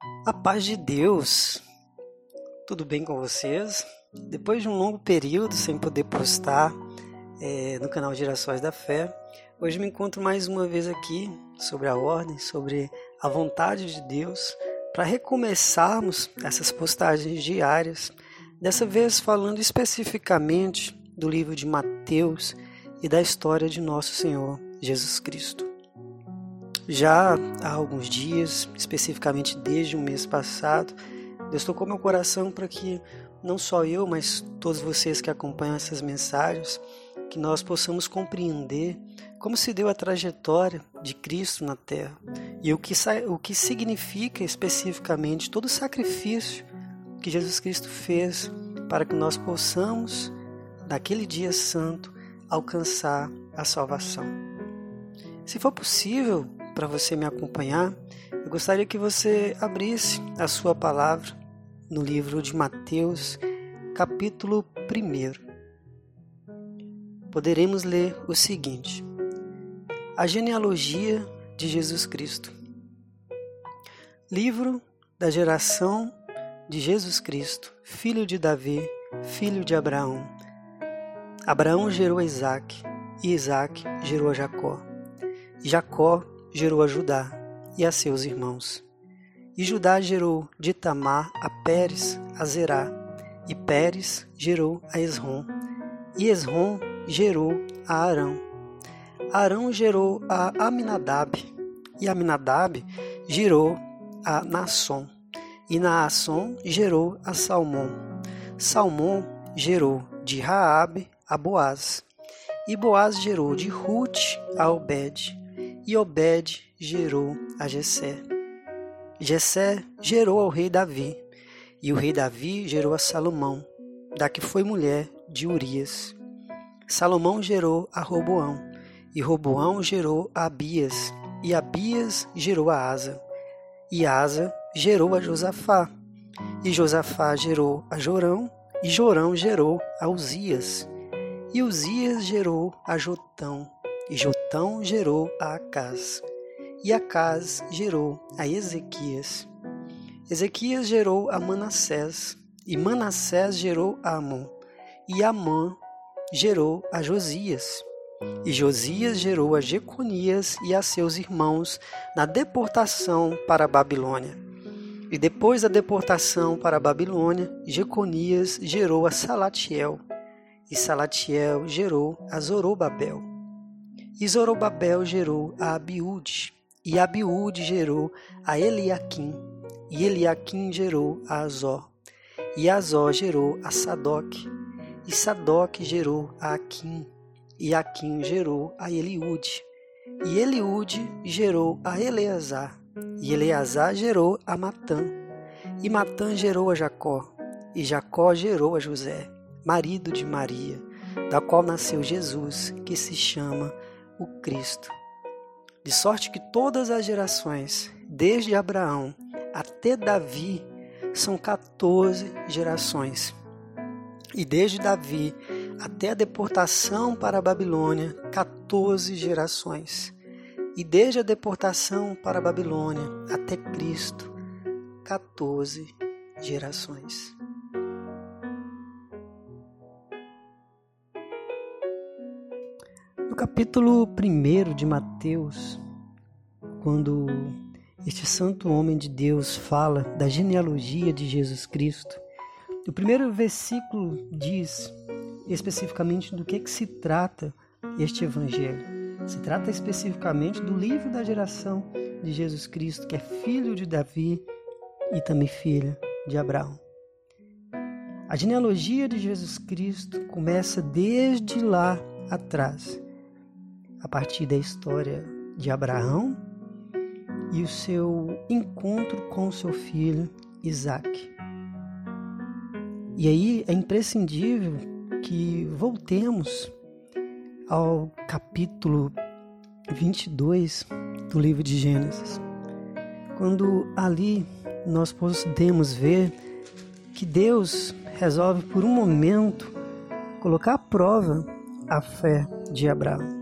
A paz de Deus. Tudo bem com vocês? Depois de um longo período sem poder postar é, no canal Gerações da Fé, hoje me encontro mais uma vez aqui sobre a ordem, sobre a vontade de Deus, para recomeçarmos essas postagens diárias. Dessa vez falando especificamente do livro de Mateus e da história de nosso Senhor Jesus Cristo. Já há alguns dias, especificamente desde o mês passado, Deus tocou meu coração para que não só eu, mas todos vocês que acompanham essas mensagens, que nós possamos compreender como se deu a trajetória de Cristo na Terra e o que, o que significa especificamente todo o sacrifício que Jesus Cristo fez para que nós possamos, naquele dia santo, alcançar a salvação. Se for possível, para você me acompanhar, eu gostaria que você abrisse a sua palavra no livro de Mateus, capítulo 1. Poderemos ler o seguinte: A genealogia de Jesus Cristo. Livro da geração de Jesus Cristo, filho de Davi, filho de Abraão. Abraão gerou Isaac, e Isaac gerou Jacó. Jacó gerou a Judá e a seus irmãos. E Judá gerou de Tamar a Pérez, a Zerá, e Pérez gerou a Esrom, e Esrom gerou a Arão. Arão gerou a Aminadab, e Aminadab gerou a Nasson, e Naasson gerou a Salmão. Salmão gerou de Raabe a Boaz, e Boaz gerou de Ruth a Obed, e Obed gerou a Jessé. Jessé gerou ao rei Davi, e o rei Davi gerou a Salomão, da que foi mulher de Urias. Salomão gerou a Roboão, e Roboão gerou a Abias, e Abias gerou a Asa, e Asa gerou a Josafá, e Josafá gerou a Jorão, e Jorão gerou a Uzias, e Uzias gerou a Jotão, e Jotão gerou a Acás, e Acás gerou a Ezequias. Ezequias gerou a Manassés, e Manassés gerou a Amon, e Amon gerou a Josias. E Josias gerou a Jeconias e a seus irmãos na deportação para a Babilônia. E depois da deportação para a Babilônia, Jeconias gerou a Salatiel, e Salatiel gerou a Zorobabel. E Zorobabel gerou a Abiúde, e Abiúde gerou a Eliaquim, e Eliaquim gerou a Azó, e Azó gerou a Sadoc, e Sadoc gerou a Aquim, e Aquim gerou a Eliúde, e Eliúde gerou a Eleazar, e Eleazar gerou a Matã, e Matã gerou a Jacó, e Jacó gerou a José, marido de Maria, da qual nasceu Jesus, que se chama o Cristo. De sorte que todas as gerações, desde Abraão até Davi, são 14 gerações. E desde Davi até a deportação para a Babilônia, 14 gerações. E desde a deportação para a Babilônia até Cristo, 14 gerações. Capítulo 1 de Mateus, quando este santo homem de Deus fala da genealogia de Jesus Cristo, o primeiro versículo diz especificamente do que, que se trata este evangelho. Se trata especificamente do livro da geração de Jesus Cristo, que é filho de Davi e também filha de Abraão. A genealogia de Jesus Cristo começa desde lá atrás a partir da história de Abraão e o seu encontro com seu filho Isaac. E aí é imprescindível que voltemos ao capítulo 22 do livro de Gênesis, quando ali nós podemos ver que Deus resolve por um momento colocar à prova a fé de Abraão.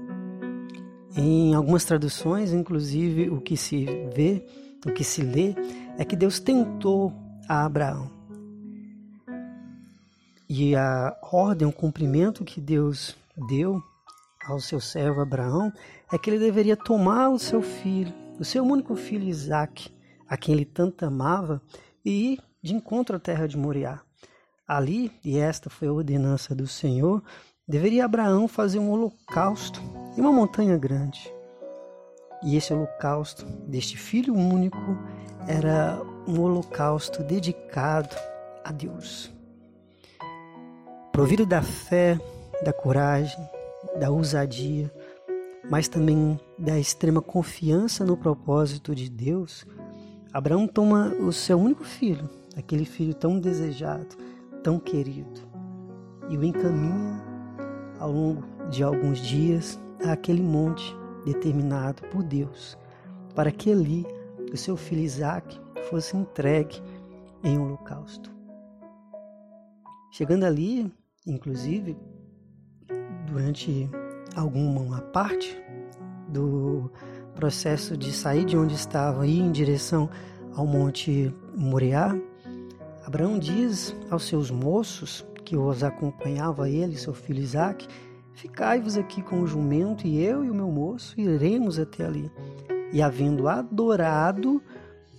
Em algumas traduções, inclusive, o que se vê o que se lê é que Deus tentou a Abraão. E a ordem, o cumprimento que Deus deu ao seu servo Abraão é que ele deveria tomar o seu filho, o seu único filho Isaque, a quem ele tanto amava, e ir de encontro à terra de Moriá. Ali, e esta foi a ordenança do Senhor, deveria Abraão fazer um holocausto em uma montanha grande. E esse holocausto deste filho único era um holocausto dedicado a Deus. Provido da fé, da coragem, da ousadia, mas também da extrema confiança no propósito de Deus, Abraão toma o seu único filho, aquele filho tão desejado, tão querido, e o encaminha ao longo de alguns dias àquele monte determinado por Deus, para que ali o seu filho Isaac fosse entregue em holocausto. Chegando ali, inclusive, durante alguma parte do processo de sair de onde estava e ir em direção ao Monte Moriá, Abraão diz aos seus moços que os acompanhava ele, seu filho Isaac, ficai-vos aqui com o jumento e eu e o meu moço iremos até ali. E havendo adorado,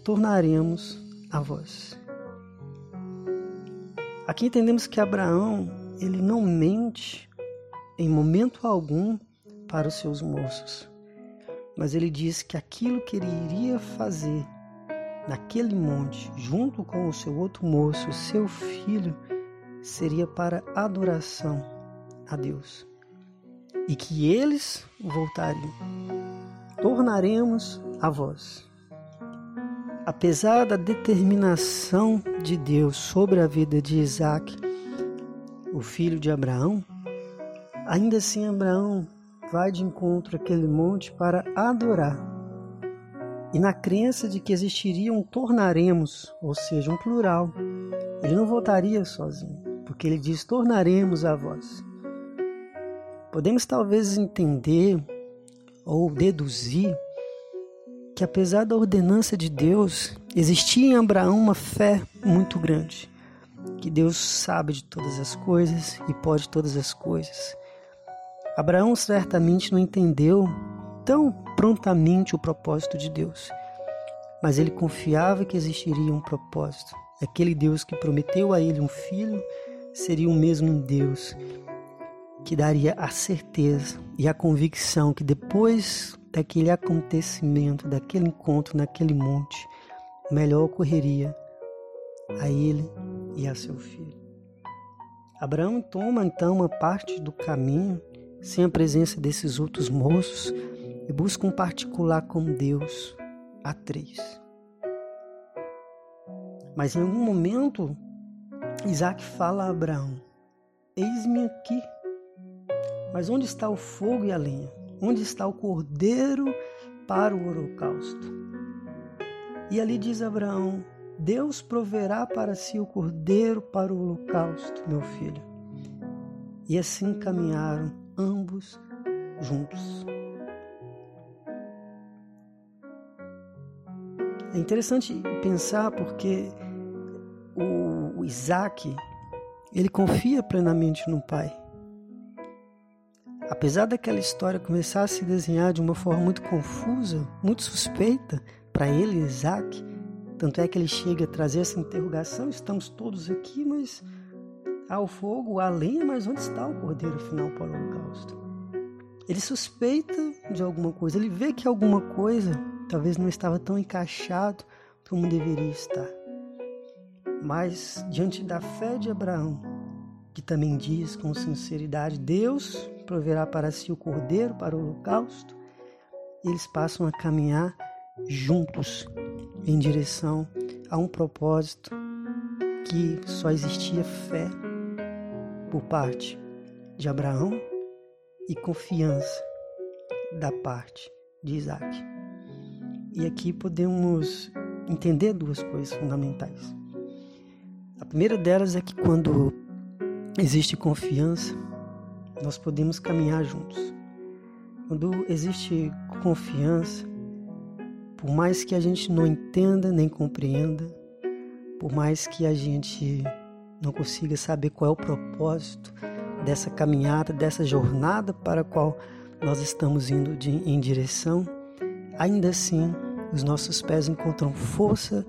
tornaremos a vós. Aqui entendemos que Abraão, ele não mente em momento algum para os seus moços, mas ele diz que aquilo que ele iria fazer naquele monte, junto com o seu outro moço, seu filho, seria para adoração a Deus. E que eles voltariam. Tornaremos a vós. Apesar da determinação de Deus sobre a vida de Isaac, o filho de Abraão, ainda assim Abraão vai de encontro àquele monte para adorar. E na crença de que existiria um tornaremos, ou seja, um plural, ele não voltaria sozinho, porque ele diz: tornaremos a vós. Podemos talvez entender ou deduzir que apesar da ordenança de Deus, existia em Abraão uma fé muito grande, que Deus sabe de todas as coisas e pode todas as coisas. Abraão certamente não entendeu tão prontamente o propósito de Deus, mas ele confiava que existiria um propósito. Aquele Deus que prometeu a ele um filho seria o mesmo Deus que daria a certeza e a convicção que depois daquele acontecimento, daquele encontro naquele monte, melhor ocorreria a ele e a seu filho. Abraão toma então uma parte do caminho sem a presença desses outros moços e busca um particular com Deus a três. Mas em algum momento, Isaac fala a Abraão: Eis-me aqui. Mas onde está o fogo e a lenha? Onde está o cordeiro para o holocausto? E ali diz Abraão: Deus proverá para si o cordeiro para o holocausto, meu filho. E assim caminharam ambos juntos. É interessante pensar porque o Isaac ele confia plenamente no pai. Apesar daquela história começar a se desenhar de uma forma muito confusa, muito suspeita para ele, Isaac, tanto é que ele chega a trazer essa interrogação: estamos todos aqui, mas há o fogo, há a lenha, mas onde está o cordeiro final para o holocausto? Ele suspeita de alguma coisa, ele vê que alguma coisa talvez não estava tão encaixado como deveria estar. Mas diante da fé de Abraão, que também diz com sinceridade: Deus proverá para si o cordeiro para o holocausto, eles passam a caminhar juntos em direção a um propósito que só existia fé por parte de Abraão e confiança da parte de Isaac. E aqui podemos entender duas coisas fundamentais. A primeira delas é que quando existe confiança, nós podemos caminhar juntos. Quando existe confiança, Por mais que a gente não entenda nem compreenda, por mais que a gente não consiga saber qual é o propósito dessa caminhada, dessa jornada para a qual nós estamos indo de, em direção, ainda assim os nossos pés encontram força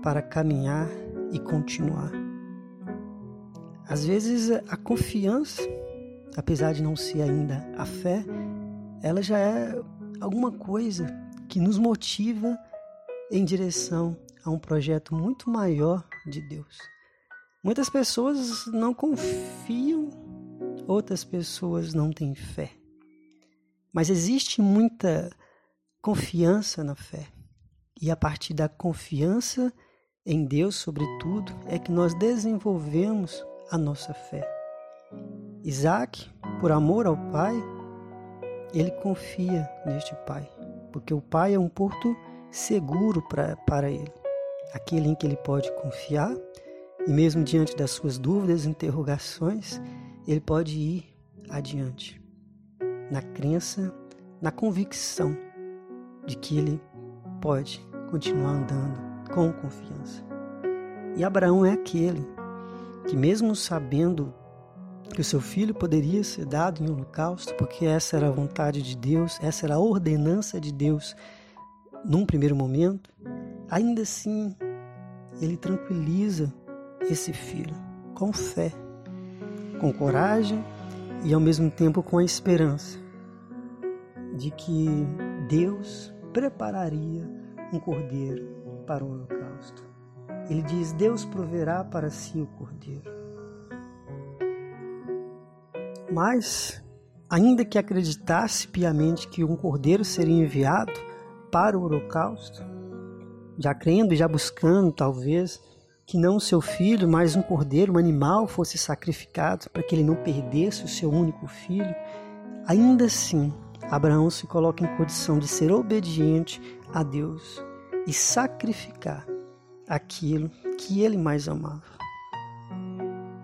para caminhar e continuar. Às vezes a confiança, apesar de não ser ainda a fé, ela já é alguma coisa que nos motiva em direção a um projeto muito maior de Deus. Muitas pessoas não confiam, outras pessoas não têm fé. Mas existe muita confiança na fé. E a partir da confiança em Deus, sobretudo, é que nós desenvolvemos a nossa fé. Isaac, por amor ao pai, ele confia neste pai, porque o pai é um porto seguro pra, para ele, aquele em que ele pode confiar e, mesmo diante das suas dúvidas e interrogações, ele pode ir adiante, na crença, na convicção de que ele pode continuar andando com confiança. E Abraão é aquele que, mesmo sabendo que o seu filho poderia ser dado em holocausto, porque essa era a vontade de Deus, essa era a ordenança de Deus num primeiro momento, ainda assim ele tranquiliza esse filho com fé, com coragem e ao mesmo tempo com a esperança de que Deus prepararia um cordeiro para o holocausto. Ele diz: Deus proverá para si o cordeiro. Mas, ainda que acreditasse piamente que um cordeiro seria enviado para o holocausto, já crendo e já buscando, talvez, que não seu filho, mas um cordeiro, um animal, fosse sacrificado para que ele não perdesse o seu único filho, ainda assim, Abraão se coloca em condição de ser obediente a Deus e sacrificar aquilo que ele mais amava.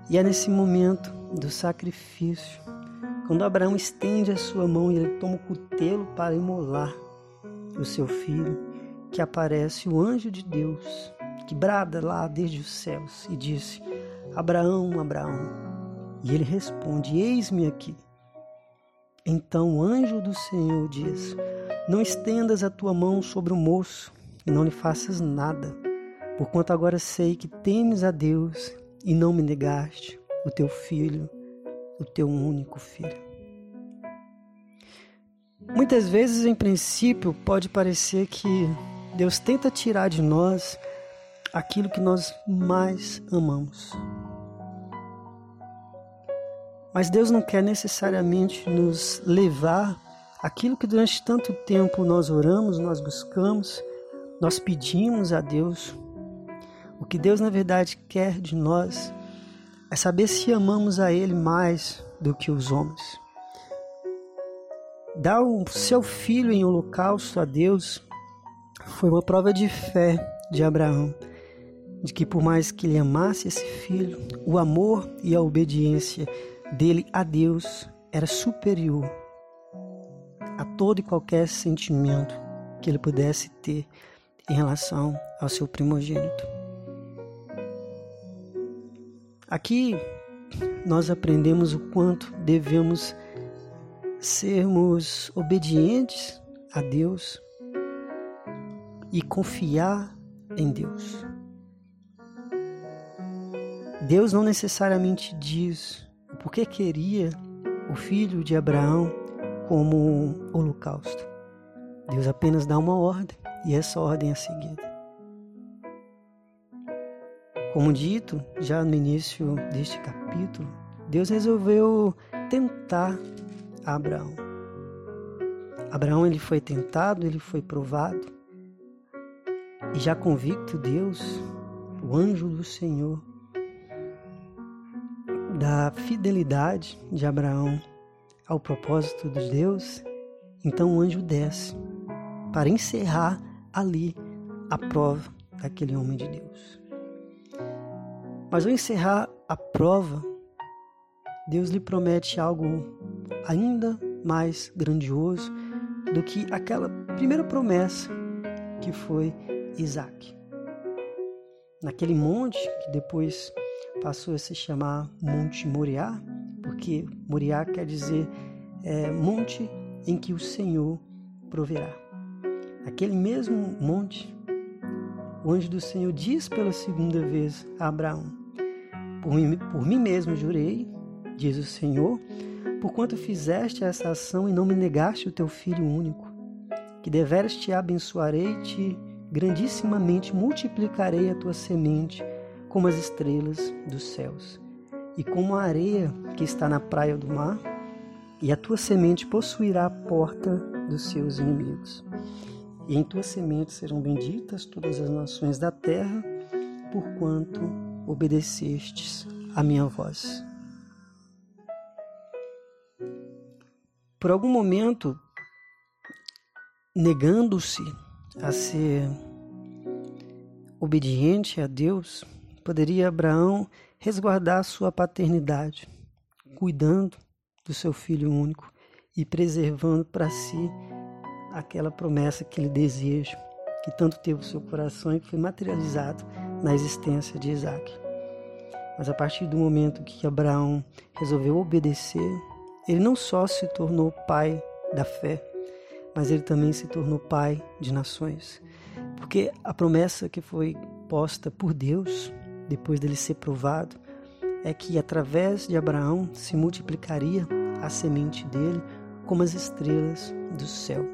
E é nesse momento do sacrifício, quando Abraão estende a sua mão e ele toma o cutelo para imolar o seu filho, que aparece o anjo de Deus, que brada lá desde os céus e disse: Abraão, Abraão. E ele responde: Eis-me aqui. Então o anjo do Senhor diz: Não estendas a tua mão sobre o moço, e não lhe faças nada, porquanto agora sei que temes a Deus e não me negaste o teu filho, o teu único filho. Muitas vezes, em princípio, pode parecer que Deus tenta tirar de nós aquilo que nós mais amamos. Mas Deus não quer necessariamente nos levar aquilo que durante tanto tempo nós oramos, nós buscamos nós pedimos a Deus. O que Deus, na verdade, quer de nós é saber se amamos a Ele mais do que os homens. Dar o seu filho em holocausto a Deus foi uma prova de fé de Abraão, de que por mais que ele amasse esse filho, o amor e a obediência dele a Deus era superior a todo e qualquer sentimento que ele pudesse ter em relação ao seu primogênito. Aqui nós aprendemos o quanto devemos sermos obedientes a Deus e confiar em Deus. Deus não necessariamente diz o porquê queria o filho de Abraão como holocausto. Deus apenas dá uma ordem e essa ordem é seguida. Como dito já no início deste capítulo, Deus resolveu tentar Abraão. Abraão ele foi tentado, ele foi provado. E já convicto Deus, o anjo do Senhor, da fidelidade de Abraão ao propósito de Deus, então o anjo desce para encerrar ali a prova daquele homem de Deus. Mas ao encerrar a prova, Deus lhe promete algo ainda mais grandioso do que aquela primeira promessa que foi Isaac. Naquele monte que depois passou a se chamar Monte Moriá, porque Moriá quer dizer é, monte em que o Senhor proverá. Aquele mesmo monte, o anjo do Senhor diz pela segunda vez a Abraão: Por mim, por mim mesmo jurei, diz o Senhor, porquanto fizeste essa ação e não me negaste o teu filho único, que deveras te abençoarei e te grandissimamente multiplicarei a tua semente como as estrelas dos céus e como a areia que está na praia do mar, e a tua semente possuirá a porta dos seus inimigos. E em tua semente serão benditas todas as nações da terra, porquanto obedecestes a minha voz. Por algum momento, negando-se a ser obediente a Deus, poderia Abraão resguardar sua paternidade, cuidando do seu filho único e preservando para si aquela promessa que ele deseja, que tanto teve o seu coração e que foi materializado na existência de Isaac. Mas a partir do momento que Abraão resolveu obedecer, ele não só se tornou pai da fé, mas ele também se tornou pai de nações. Porque a promessa que foi posta por Deus depois dele ser provado, é que através de Abraão se multiplicaria a semente dele como as estrelas do céu.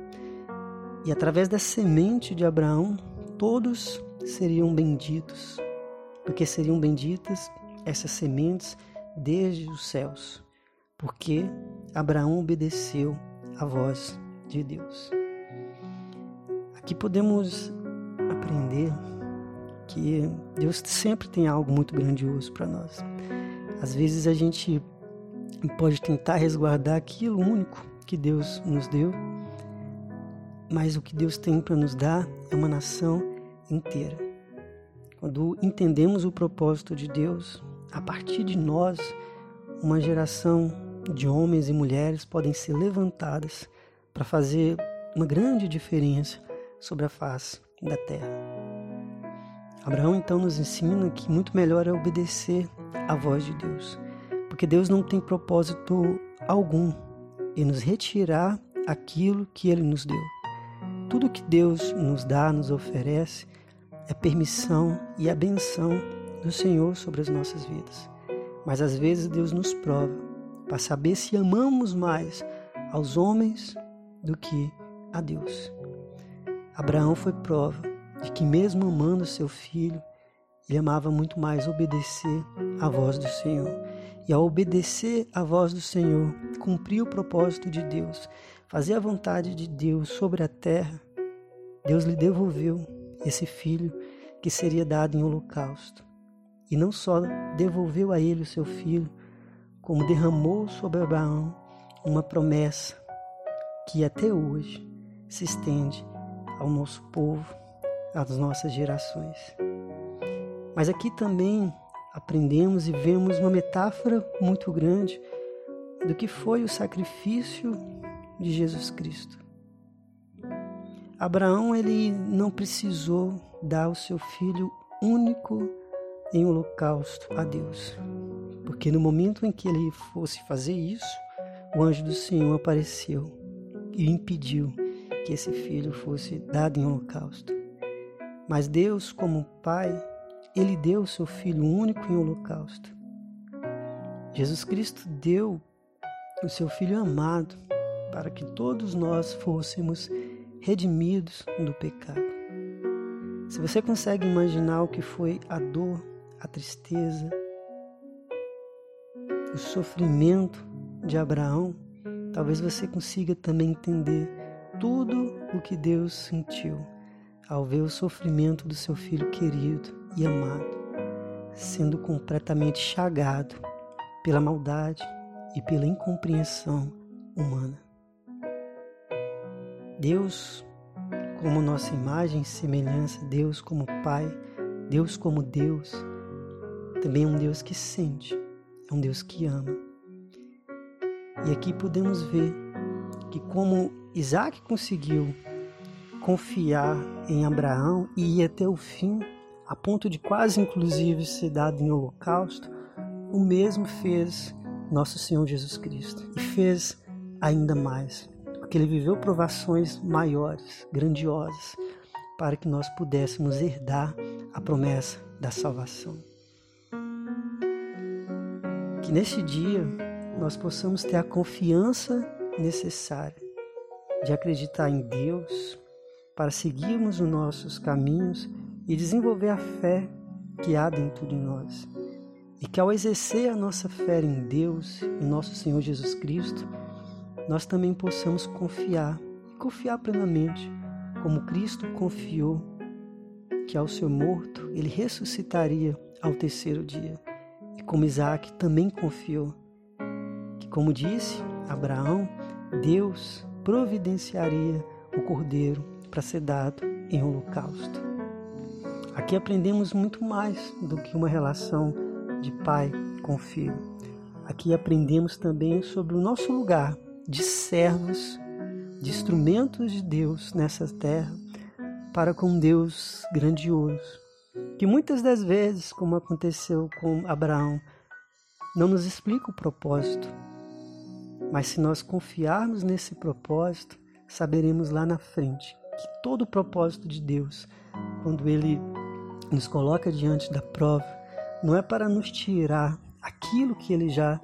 E através da semente de Abraão, todos seriam benditos, porque seriam benditas essas sementes desde os céus, porque Abraão obedeceu à voz de Deus. Aqui podemos aprender que Deus sempre tem algo muito grandioso para nós. Às vezes a gente pode tentar resguardar aquilo único que Deus nos deu, mas o que Deus tem para nos dar é uma nação inteira. Quando entendemos o propósito de Deus, a partir de nós, uma geração de homens e mulheres podem ser levantadas para fazer uma grande diferença sobre a face da terra. Abraão então nos ensina que muito melhor é obedecer à voz de Deus, porque Deus não tem propósito algum em nos retirar aquilo que Ele nos deu. Tudo que Deus nos dá, nos oferece, é permissão e a benção do Senhor sobre as nossas vidas. Mas às vezes Deus nos prova para saber se amamos mais aos homens do que a Deus. Abraão foi prova de que, mesmo amando seu filho, ele amava muito mais obedecer à voz do Senhor. E ao obedecer à voz do Senhor, cumprir o propósito de Deus, fazer a vontade de Deus sobre a terra, Deus lhe devolveu esse filho que seria dado em holocausto. E não só devolveu a ele o seu filho, como derramou sobre Abraão uma promessa que até hoje se estende ao nosso povo às nossas gerações. Mas aqui também aprendemos e vemos uma metáfora muito grande do que foi o sacrifício de Jesus Cristo. Abraão ele não precisou dar o seu filho único em holocausto a Deus, porque no momento em que ele fosse fazer isso, o anjo do Senhor apareceu e impediu que esse filho fosse dado em holocausto. Mas Deus, como Pai, ele deu o seu Filho único em holocausto. Jesus Cristo deu o seu Filho amado para que todos nós fôssemos redimidos do pecado. Se você consegue imaginar o que foi a dor, a tristeza, o sofrimento de Abraão, talvez você consiga também entender tudo o que Deus sentiu ao ver o sofrimento do seu filho querido e amado, sendo completamente chagado pela maldade e pela incompreensão humana. Deus, como nossa imagem e semelhança, Deus como Pai, Deus como Deus, também é um Deus que sente, é um Deus que ama. E aqui podemos ver que como Isaac conseguiu confiar em Abraão e ir até o fim, a ponto de quase inclusive ser dado em holocausto, o mesmo fez nosso Senhor Jesus Cristo e fez ainda mais, porque ele viveu provações maiores, grandiosas, para que nós pudéssemos herdar a promessa da salvação. Que neste dia nós possamos ter a confiança necessária de acreditar em Deus para seguirmos os nossos caminhos e desenvolver a fé que há dentro de nós. E que ao exercer a nossa fé em Deus, em nosso Senhor Jesus Cristo, nós também possamos confiar, confiar plenamente, como Cristo confiou que ao ser morto ele ressuscitaria ao terceiro dia. E como Isaac também confiou que, como disse Abraão, Deus providenciaria o cordeiro para ser dado em holocausto. Aqui aprendemos muito mais do que uma relação de pai com filho. Aqui aprendemos também sobre o nosso lugar de servos, de instrumentos de Deus nessa terra para com Deus grandioso, que muitas das vezes, como aconteceu com Abraão, não nos explica o propósito, mas se nós confiarmos nesse propósito, saberemos lá na frente que todo o propósito de Deus, quando Ele nos coloca diante da prova, não é para nos tirar aquilo que Ele já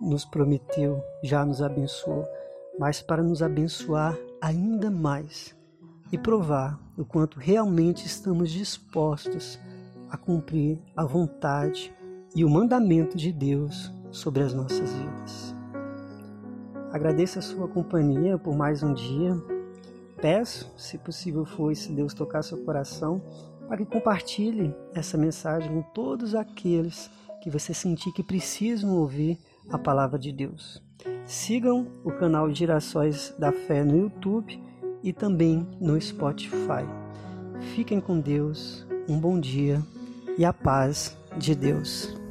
nos prometeu, já nos abençoou, mas para nos abençoar ainda mais e provar o quanto realmente estamos dispostos a cumprir a vontade e o mandamento de Deus sobre as nossas vidas. Agradeço a sua companhia por mais um dia. Peço, se possível for, se Deus tocar seu coração, para que compartilhe essa mensagem com todos aqueles que você sentir que precisam ouvir a palavra de Deus. Sigam o canal Girassóis da Fé no YouTube e também no Spotify. Fiquem com Deus, um bom dia e a paz de Deus.